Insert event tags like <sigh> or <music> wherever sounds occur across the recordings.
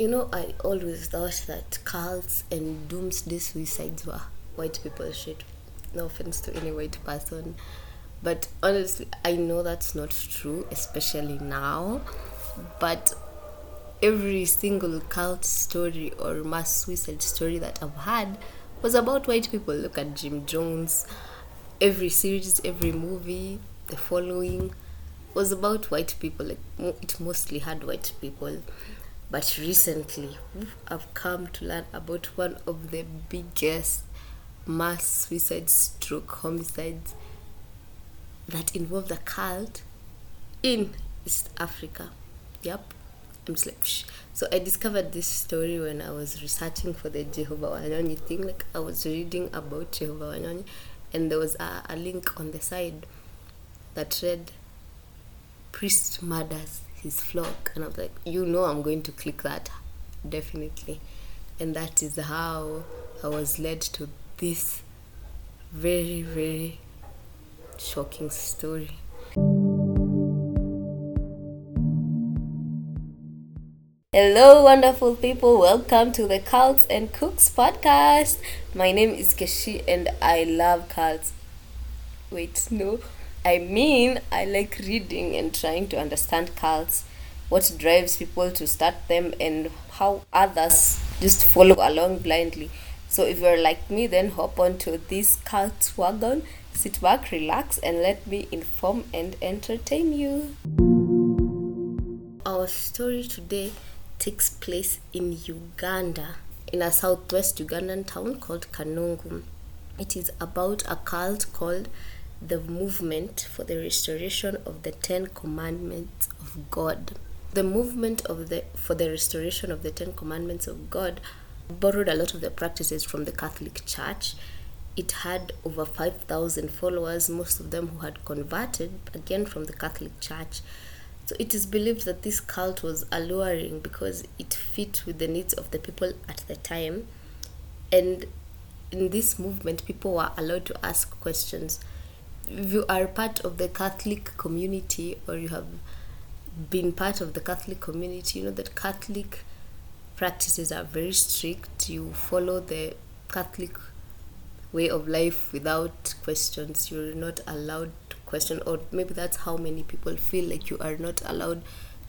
You know, I always thought that cults and doomsday suicides were white people shit. No offense to any white person. But honestly, I know that's not true, especially now. But every single cult story or mass suicide story that I've had was about white people. Look at Jim Jones. Every series, every movie, the following was about white people. Like it mostly had white people. But recently, I've come to learn about one of the biggest mass suicide stroke homicides that involved a cult in East Africa. Yep. I'm just so I discovered this story when I was researching for the Jehovah Wanyonyi thing. Like I was reading about Jehovah Wanyonyi, and there was a, a link on the side that read, "Priest murders his flock," and I was like, you know, I'm going to click that, definitely, and that is how I was led to this very very shocking story. Hello, wonderful people. Welcome to the Cults and Cooks podcast. My name is Keshi and I love cults. Wait, no. I mean, I like reading and trying to understand cults, what drives people to start them, and how others just follow along blindly. So, if you're like me, then hop onto this cult wagon, sit back, relax, and let me inform and entertain you. Our story today takes place in Uganda, in a southwest Ugandan town called Kanungu. It is about a cult called the Movement for the Restoration of the Ten Commandments of God. The movement of the for the restoration of the Ten Commandments of God borrowed a lot of the practices from the Catholic Church. It had over 5,000 followers, most of them who had converted again from the Catholic Church. So it is believed that this cult was alluring because it fit with the needs of the people at the time. And in this movement, people were allowed to ask questions. If you are part of the Catholic community or you have been part of the Catholic community, you know that Catholic practices are very strict. You follow the Catholic way of life without questions. You're not allowed to question, or maybe that's how many people feel like you are not allowed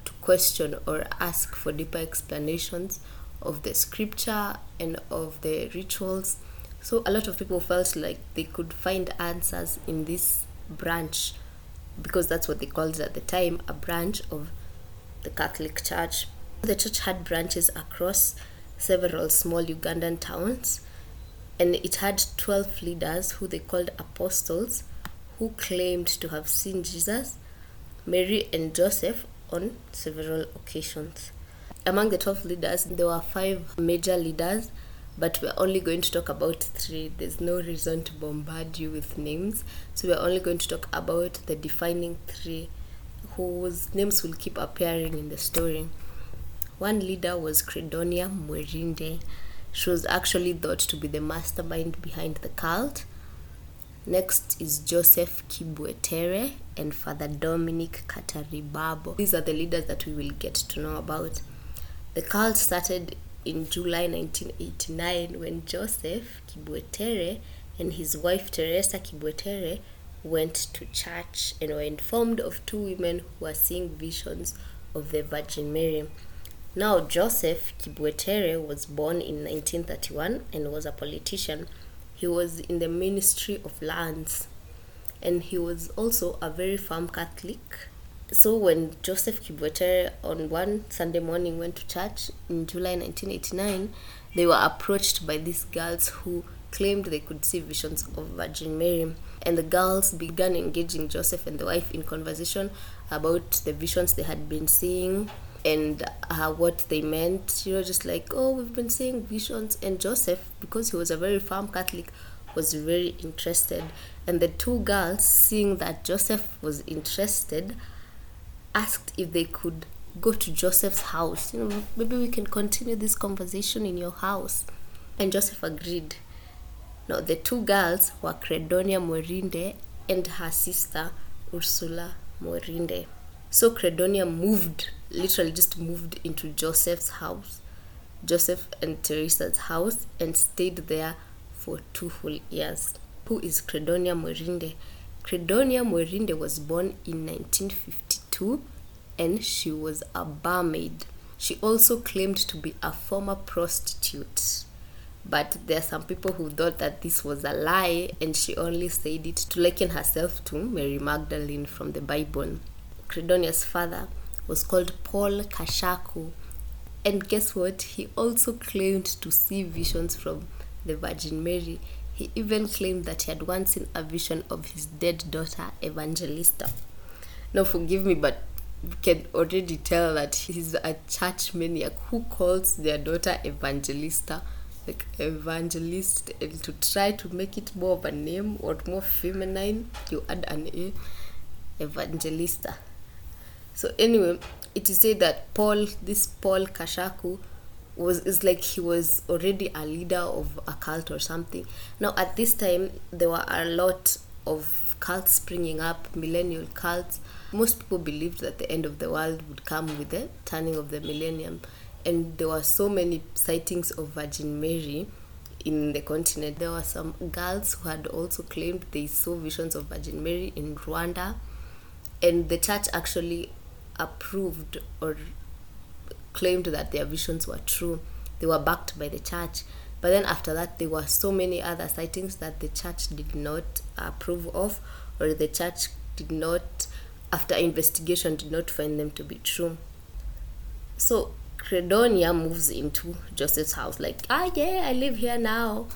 to question or ask for deeper explanations of the scripture and of the rituals. So, a lot of people felt like they could find answers in this branch because that's what they called it at the time a branch of the Catholic Church. The church had branches across several small Ugandan towns and it had 12 leaders who they called apostles who claimed to have seen Jesus, Mary, and Joseph on several occasions. Among the 12 leaders, there were five major leaders, but we're only going to talk about three. There's no reason to bombard you with names, so we're only going to talk about the defining three whose names will keep appearing in the story. One leader was Credonia Mwerinde. She was actually thought to be the mastermind behind the cult. Next is Joseph Kibwetere and Father Dominic Kataribabo. These are the leaders that we will get to know about. The cult started in July 1989 when Joseph Kibwetere and his wife Teresa Kibwetere went to church and were informed of two women who were seeing visions of the Virgin Mary. Now, Joseph Kibwetere was born in 1931 and was a politician. He was in the Ministry of Lands and he was also a very firm Catholic. So, when Joseph Kibwetere on one Sunday morning went to church in July 1989, they were approached by these girls who claimed they could see visions of Virgin Mary. And the girls began engaging Joseph and the wife in conversation about the visions they had been seeing and uh, what they meant. You know, just like, oh, we've been seeing visions. And Joseph, because he was a very firm Catholic, was very interested. And the two girls, seeing that Joseph was interested, asked if they could go to Joseph's house. You know, maybe we can continue this conversation in your house. And Joseph agreed. Now, the two girls were Credonia Mwerinde and her sister Ursula Mwerinde. So Credonia moved, literally just moved into Joseph's house. Joseph and Teresa's house and stayed there for two full years. Who is Credonia Mwerinde? Credonia Mwerinde was born in 1952 and she was a barmaid. She also claimed to be a former prostitute. But there are some people who thought that this was a lie and she only said it to liken herself to Mary Magdalene from the Bible. Credonia's father was called Paul Kashaku. And guess what? He also claimed to see visions from the Virgin Mary. He even claimed that he had once seen a vision of his dead daughter, Evangelista. Now, forgive me, but you can already tell that he's a church maniac who calls their daughter Evangelista? Like evangelist and to try to make it more of a name or more feminine you add an a evangelista. So anyway it is said that paul this paul kashaku was is like he was already a leader of a cult or something. Now at this time there were a lot of cults springing up millennial cults most people believed that the end of the world would come with the turning of the millennium and there were so many sightings of virgin mary in the continent there were some girls who had also claimed they saw visions of virgin mary in rwanda and the church actually approved or claimed that their visions were true. They were backed by the church. But then after that, there were so many other sightings that the church did not approve of, or the church did not, after investigation, did not find them to be true. So Credonia moves into Joseph's house, like, ah, yeah, I live here now.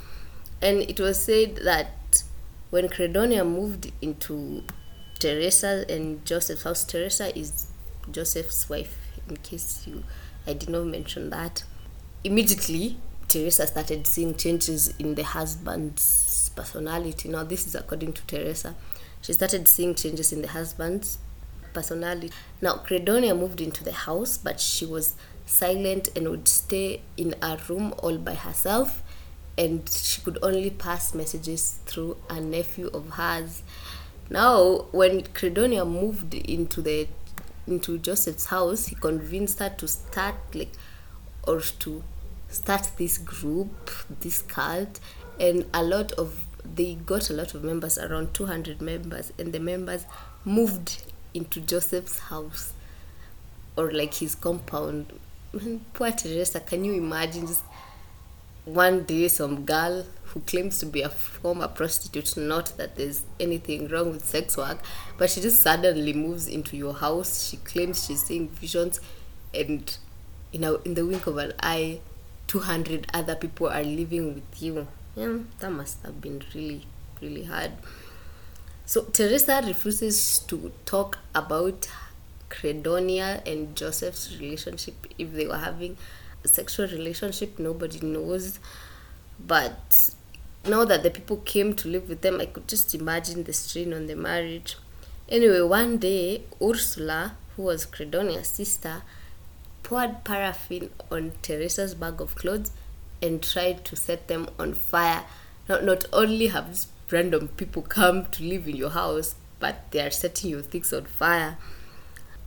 And it was said that when Credonia moved into Teresa and Joseph's house, Teresa is Joseph's wife, in case you I did not mention that. Immediately, Teresa started seeing changes in the husband's personality. Now, this is according to Teresa. She started seeing changes in the husband's personality. Now, Credonia moved into the house, but she was silent and would stay in a room all by herself. And she could only pass messages through a nephew of hers. Now, when Credonia moved into the into Joseph's house, he convinced her to start like or to start this group, this cult, and a lot of they got a lot of members, around 200 members, and the members moved into Joseph's house or like his compound. Poor Teresa, can you imagine just one day some girl who claims to be a former prostitute, not that there's anything wrong with sex work, but she just suddenly moves into your house. She claims she's seeing visions, and you know, in the wink of an eye, 200 other people are living with you. Yeah, that must have been really, really hard. So Teresa refuses to talk about Credonia and Joseph's relationship if they were having a sexual relationship. Nobody knows, but now that the people came to live with them, I could just imagine the strain on the marriage. Anyway, one day, Ursula, who was Credonia's sister, poured paraffin on Teresa's bag of clothes and tried to set them on fire. Now, not only have random people come to live in your house, but they are setting your things on fire.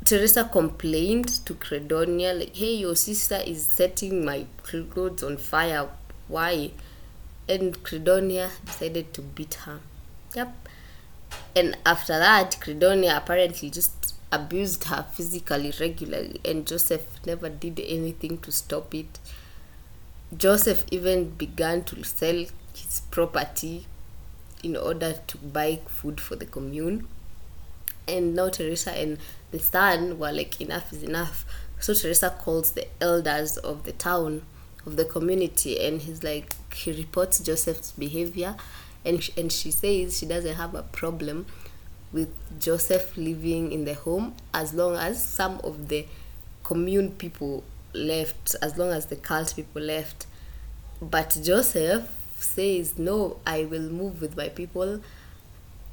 Teresa complained to Credonia, like, hey, your sister is setting my clothes on fire. Why? and Credonia decided to beat her. Yep. And after that, Credonia apparently just abused her physically regularly, and Joseph never did anything to stop it. Joseph even began to sell his property in order to buy food for the commune. And now Teresa and the son were like, enough is enough. So Teresa calls the elders of the town of the community and he's like he reports joseph's behavior and and she says she doesn't have a problem with joseph living in the home as long as some of the commune people left as long as the cult people left but joseph says no i will move with my people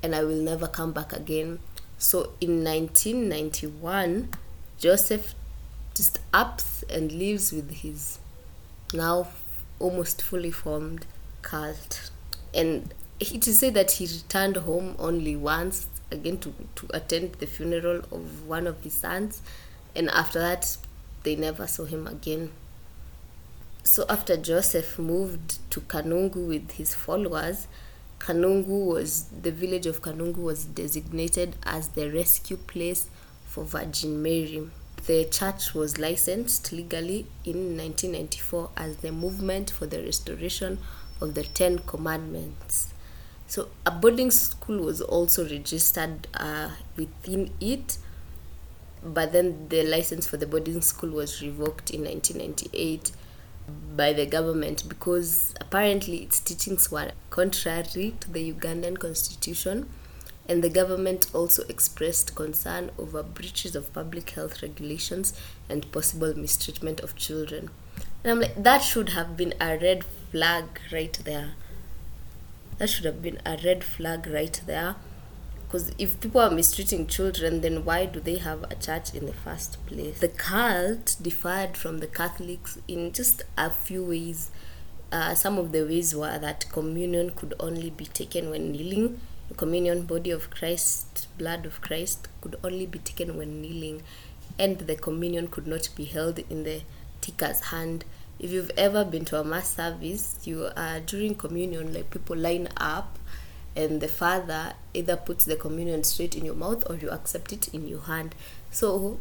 and i will never come back again so in 1991 joseph just ups and leaves with his now almost fully formed cult. And it is said that he returned home only once again to, to attend the funeral of one of his sons, and after that, they never saw him again. So after Joseph moved to Kanungu with his followers, Kanungu was the village of Kanungu was designated as the rescue place for Virgin Mary. The church was licensed legally in 1994 as the Movement for the Restoration of the Ten Commandments. So a boarding school was also registered uh, within it, but then the license for the boarding school was revoked in 1998 by the government because apparently its teachings were contrary to the Ugandan constitution and the government also expressed concern over breaches of public health regulations and possible mistreatment of children. And I'm like, that should have been a red flag right there. That should have been a red flag right there. Because if people are mistreating children, then why do they have a church in the first place? The cult differed from the Catholics in just a few ways. Uh, some of the ways were that communion could only be taken when kneeling communion body of Christ, blood of Christ could only be taken when kneeling, and the communion could not be held in the taker's hand. If you've ever been to a mass service, you are during communion, like people line up, and the father either puts the communion straight in your mouth or you accept it in your hand. So,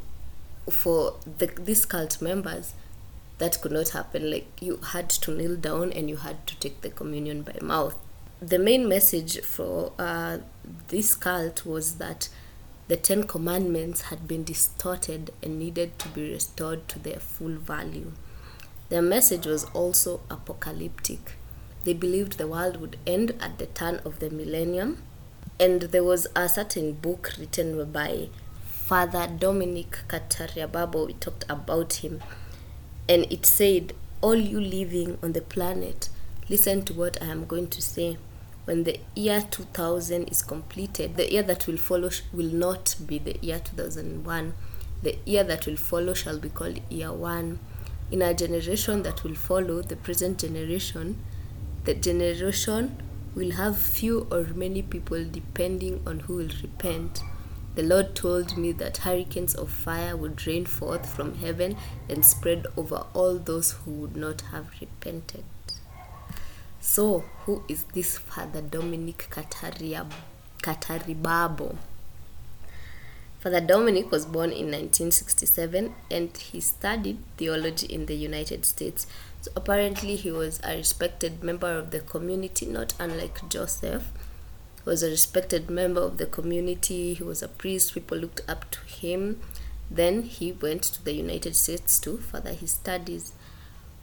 for the, these cult members, that could not happen. Like you had to kneel down and you had to take the communion by mouth the main message for uh, this cult was that the Ten Commandments had been distorted and needed to be restored to their full value. Their message was also apocalyptic. They believed the world would end at the turn of the millennium, and there was a certain book written by Father Dominic Kataribabo. We talked about him, and it said, All you living on the planet, listen to what I am going to say when the year 2000 is completed, the year that will follow will not be the year 2001. The year that will follow shall be called year one. In a generation that will follow, the present generation, the generation will have few or many people depending on who will repent. The Lord told me that hurricanes of fire would rain forth from heaven and spread over all those who would not have repented. So, who is this Father Dominic Kataribabo? Father Dominic was born in 1967 and he studied theology in the United States. So, apparently, he was a respected member of the community, not unlike Joseph. He was a respected member of the community, he was a priest, people looked up to him. Then he went to the United States to further his studies.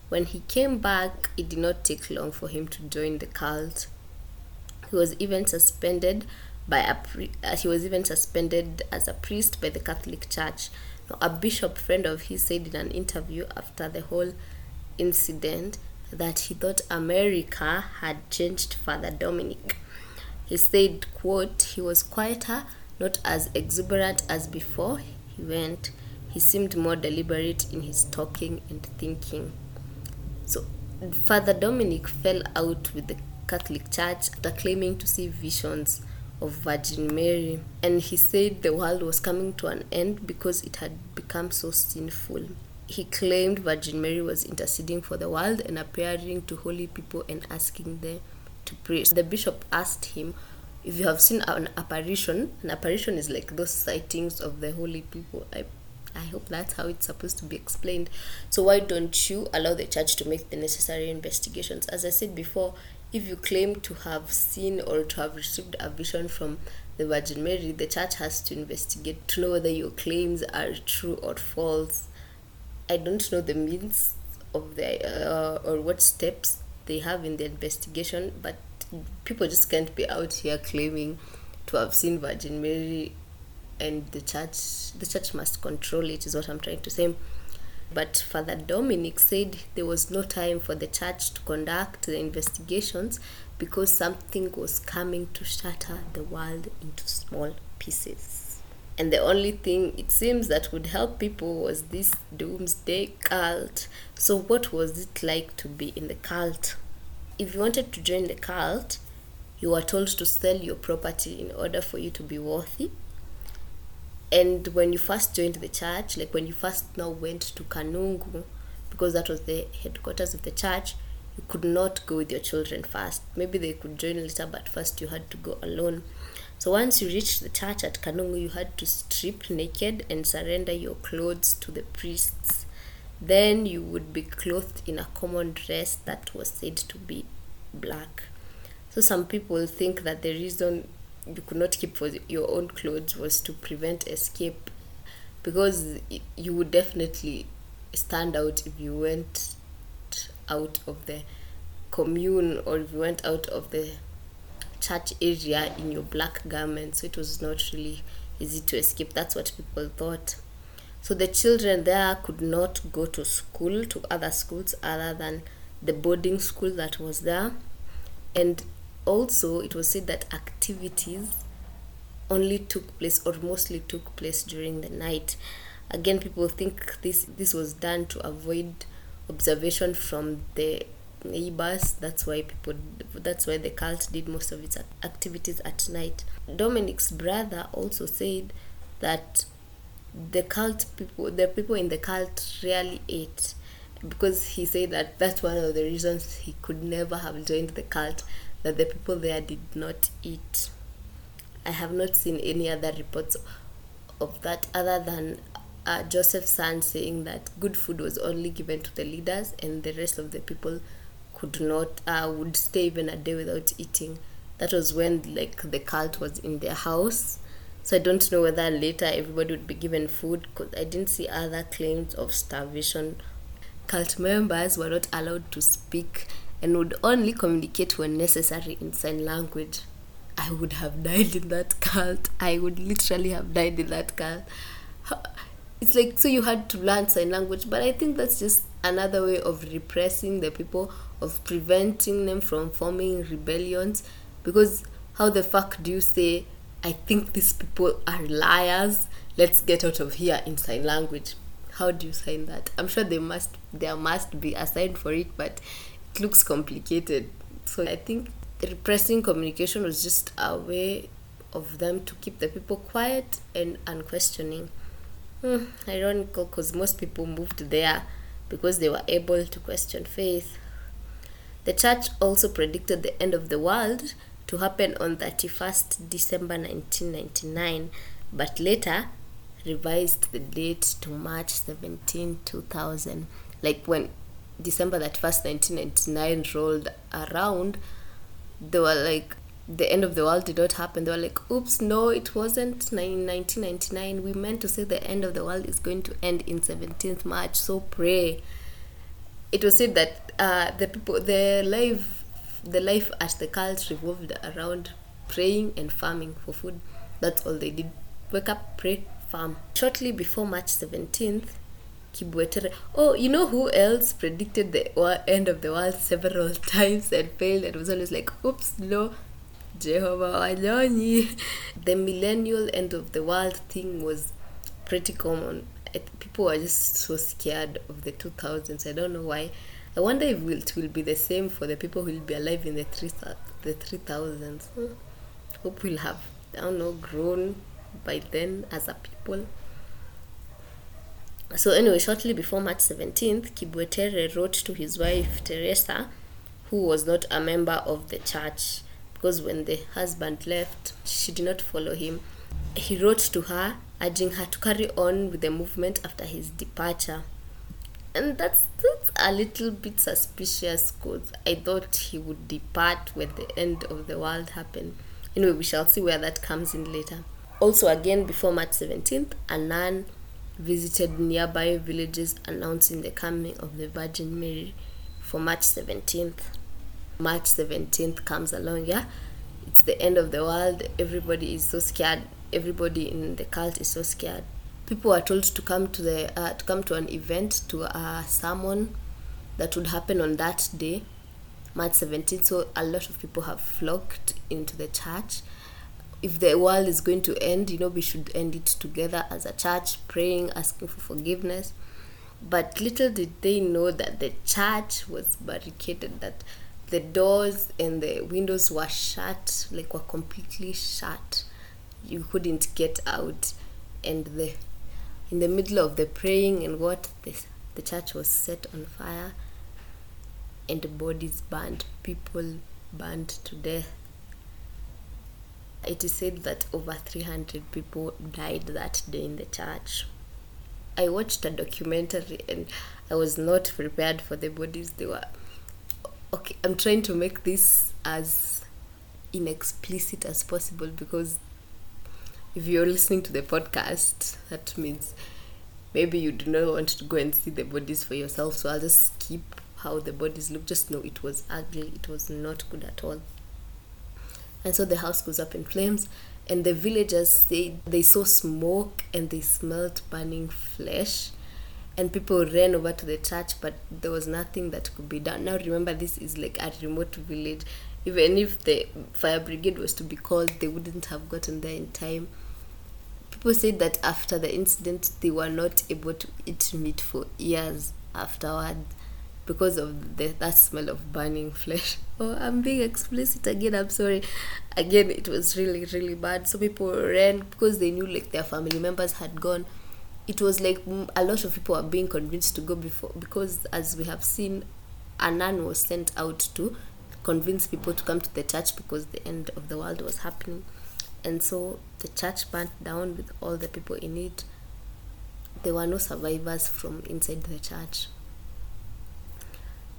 When he came back, it did not take long for him to join the cult. He was even suspended by a pri- uh, he was even suspended as a priest by the Catholic Church. Now, a bishop friend of his said in an interview after the whole incident that he thought America had changed Father Dominic. He said, quote, he was quieter, not as exuberant as before he went. He seemed more deliberate in his talking and thinking. So Father Dominic fell out with the Catholic Church after claiming to see visions of Virgin Mary, and he said the world was coming to an end because it had become so sinful. He claimed Virgin Mary was interceding for the world and appearing to holy people and asking them to pray. The bishop asked him if you have seen an apparition. An apparition is like those sightings of the holy people. I I hope that's how it's supposed to be explained. So why don't you allow the church to make the necessary investigations? As I said before, if you claim to have seen or to have received a vision from the Virgin Mary, the church has to investigate to know whether your claims are true or false. I don't know the means of the uh, or what steps they have in the investigation, but people just can't be out here claiming to have seen Virgin Mary and the church the church must control it is what i'm trying to say. But father dominic said there was no time for the church to conduct the investigations because something was coming to shatter the world into small pieces and the only thing it seems that would help people was this doomsday cult so what was it like to be in the cult if you wanted to join the cult you were told to sell your property in order for you to be worthy and when you first joined the church like when you first now went to kanungu because that was the headquarters of the church, you could not go with your children first. Maybe they could join later, but first you had to go alone. So once you reached the church at Kanungu, you had to strip naked and surrender your clothes to the priests. Then you would be clothed in a common dress that was said to be black. So some people think that the reason you could not keep your own clothes was to prevent escape because you would definitely stand out if you went out of the commune or if you went out of the church area in your black garment so it was not really easy to escape. That's what people thought. So the children there could not go to school to other schools other than the boarding school that was there. And also it was said that activities only took place or mostly took place during the night. Again people think this this was done to avoid observation from the neighbors that's why people that's why the cult did most of its activities at night. Dominic's brother also said that the cult people the people in the cult rarely ate because he said that that's one of the reasons he could never have joined the cult that the people there did not eat. I have not seen any other reports of that other than uh, Joseph's son saying that good food was only given to the leaders and the rest of the people could not uh, would stay even a day without eating. That was when like the cult was in their house. So I don't know whether later everybody would be given food because I didn't see other claims of starvation. Cult members were not allowed to speak and would only communicate when necessary in sign language. I would have died in that cult. I would literally have died in that cult it's like so you had to learn sign language but i think that's just another way of repressing the people of preventing them from forming rebellions? Because how the fuck do you say i think these people are liars let's get out of here in sign language? How do you sign that? I'm sure they must there must be a sign for it but it looks complicated. So i think repressing communication was just a way of them to keep the people quiet and unquestioning. Hmm, ironical because most people moved there because they were able to question faith. The church also predicted the end of the world to happen on 31st December 1999, but later revised the date to March 17, 2000. Like when December 31st, 1999 rolled around, they were like, the end of the world did not happen. They were like, oops, no, it wasn't 1999. We meant to say the end of the world is going to end in 17th March. So pray. It was said that uh, the people, the life, the life at the cult revolved around praying and farming for food. That's all they did. Wake up, pray, farm. Shortly before March 17th, Kibwetere. Oh, you know who else predicted the end of the world several <laughs> times and failed and was always like, oops, no, Jehovah Wanyonyi. <laughs> The millennial end of the world thing was pretty common. People were just so scared of the 2000s. I don't know why. I wonder if it will be the same for the people who will be alive in the three the 3000s. Hmm. Hope we'll have, I don't know, grown by then as a people. So anyway, shortly before March 17th, Kibwetere wrote to his wife Teresa, who was not a member of the church because when the husband left, she did not follow him. He wrote to her, urging her to carry on with the movement after his departure. And that's, that's a little bit suspicious because I thought he would depart when the end of the world happened. Anyway, we shall see where that comes in later. Also, again, before March 17th, a nun visited nearby villages announcing the coming of the Virgin Mary for March 17th. March 17th comes along, yeah, it's the end of the world. Everybody is so scared. Everybody in the cult is so scared. People are told to come to the uh, to come to an event to a sermon that would happen on that day, March 17th. So a lot of people have flocked into the church. If the world is going to end, you know, we should end it together as a church, praying, asking for forgiveness. But little did they know that the church was barricaded, that the doors and the windows were shut like were completely shut you couldn't get out and the in the middle of the praying and what the the church was set on fire and bodies burned, people burned to death. It is said that over 300 people died that day in the church. I watched a documentary and I was not prepared for the bodies. They were okay. I'm trying to make this as inexplicit as possible because if you're listening to the podcast, that means maybe you do not want to go and see the bodies for yourself. So I'll just keep how the bodies look. Just know it was ugly. It was not good at all. And so the house goes up in flames, and the villagers say they saw smoke and they smelled burning flesh. And people ran over to the church, but there was nothing that could be done. Now, remember, this is like a remote village. Even if the fire brigade was to be called, they wouldn't have gotten there in time. People said that after the incident, they were not able to eat meat for years afterward because of the, that smell of burning <laughs> flesh. Oh, I'm being explicit again. I'm sorry. Again, it was really, really bad. So people ran because they knew like their family members had gone. It was like a lot of people were being convinced to go before because, as we have seen, a nun was sent out to convince people to come to the church because the end of the world was happening. And so the church burnt down with all the people in it. There were no survivors from inside the church.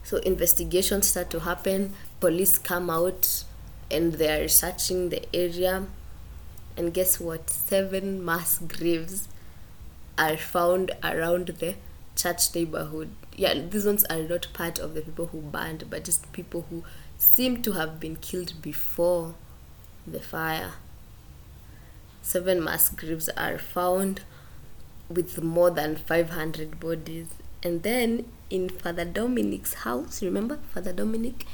So investigations start to happen. Police come out and they are searching the area. And guess what? Seven mass graves are found around the church neighborhood. Yeah, these ones are not part of the people who burned, but just people who seem to have been killed before the fire. Seven mass graves are found with more than 500 bodies. And then in Father Dominic's house, remember Father Dominic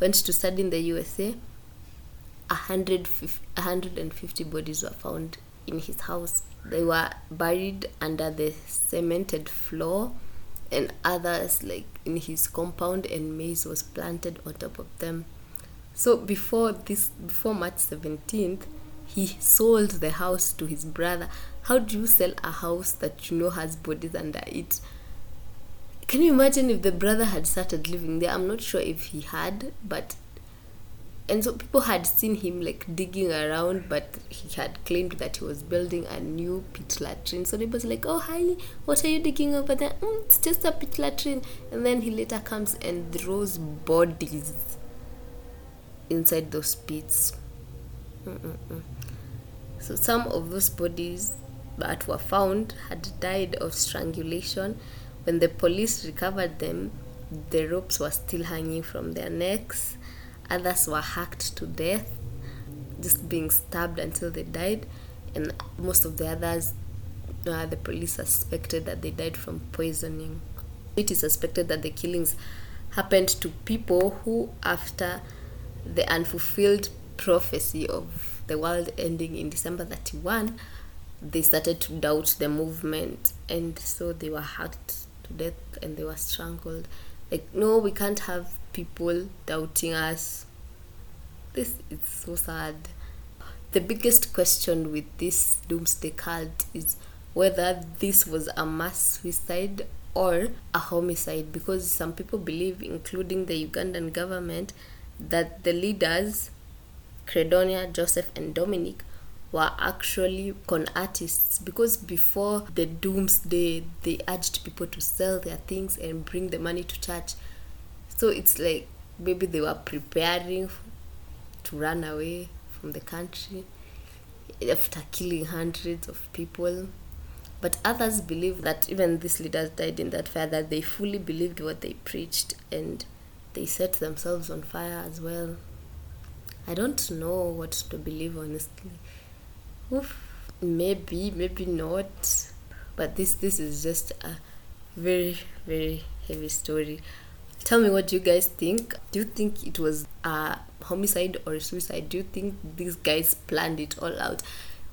went to study in the USA. 150, 150 bodies were found in his house. They were buried under the cemented floor, and others, like in his compound, and maize was planted on top of them. So before this, before March 17th, he sold the house to his brother. How do you sell a house that you know has bodies under it? Can you imagine if the brother had started living there? I'm not sure if he had, but and so people had seen him like digging around, but he had claimed that he was building a new pit latrine. So neighbors like, "Oh hi, what are you digging over there?" Mm, it's just a pit latrine. And then he later comes and throws bodies inside those pits. Mm-mm-mm. So some of those bodies that were found had died of strangulation when the police recovered them, the ropes were still hanging from their necks. Others were hacked to death, just being stabbed until they died. And most of the others, uh, the police suspected that they died from poisoning. It is suspected that the killings happened to people who, after the unfulfilled prophecy of the world ending in December 31, they started to doubt the movement and so they were hacked to death and they were strangled. Like, no, we can't have people doubting us. This is so sad. The biggest question with this doomsday cult is whether this was a mass suicide or a homicide because some people believe, including the Ugandan government, that the leaders, Credonia, Joseph, and Dominic, were actually con artists because before the doomsday they urged people to sell their things and bring the money to church so it's like maybe they were preparing to run away from the country after killing hundreds of people but others believe that even these leaders died in that fire that they fully believed what they preached and they set themselves on fire as well i don't know what to believe honestly Oof, maybe, maybe not. But this this is just a very very heavy story. Tell me what you guys think. Do you think it was a homicide or a suicide? Do you think these guys planned it all out?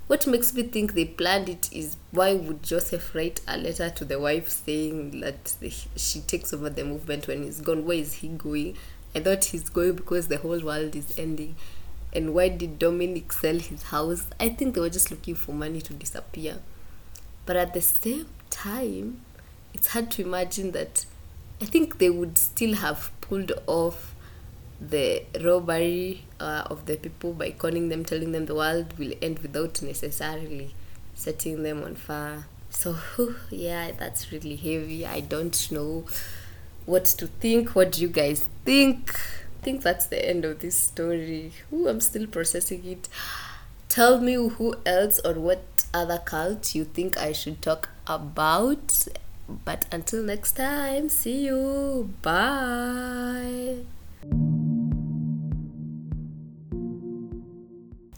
What makes me think they planned it is why would Joseph write a letter to the wife saying that she takes over the movement when he's gone? Where is he going? I thought he's going because the whole world is ending and why did Dominic sell his house? I think they were just looking for money to disappear. But at the same time, it's hard to imagine that I think they would still have pulled off the robbery uh, of the people by conning them, telling them the world will end without necessarily setting them on fire. So, yeah, that's really heavy. I don't know what to think. What do you guys think? I think that's the end of this story. Ooh, I'm still processing it. Tell me who else or what other cult you think I should talk about. But until next time, see you. Bye.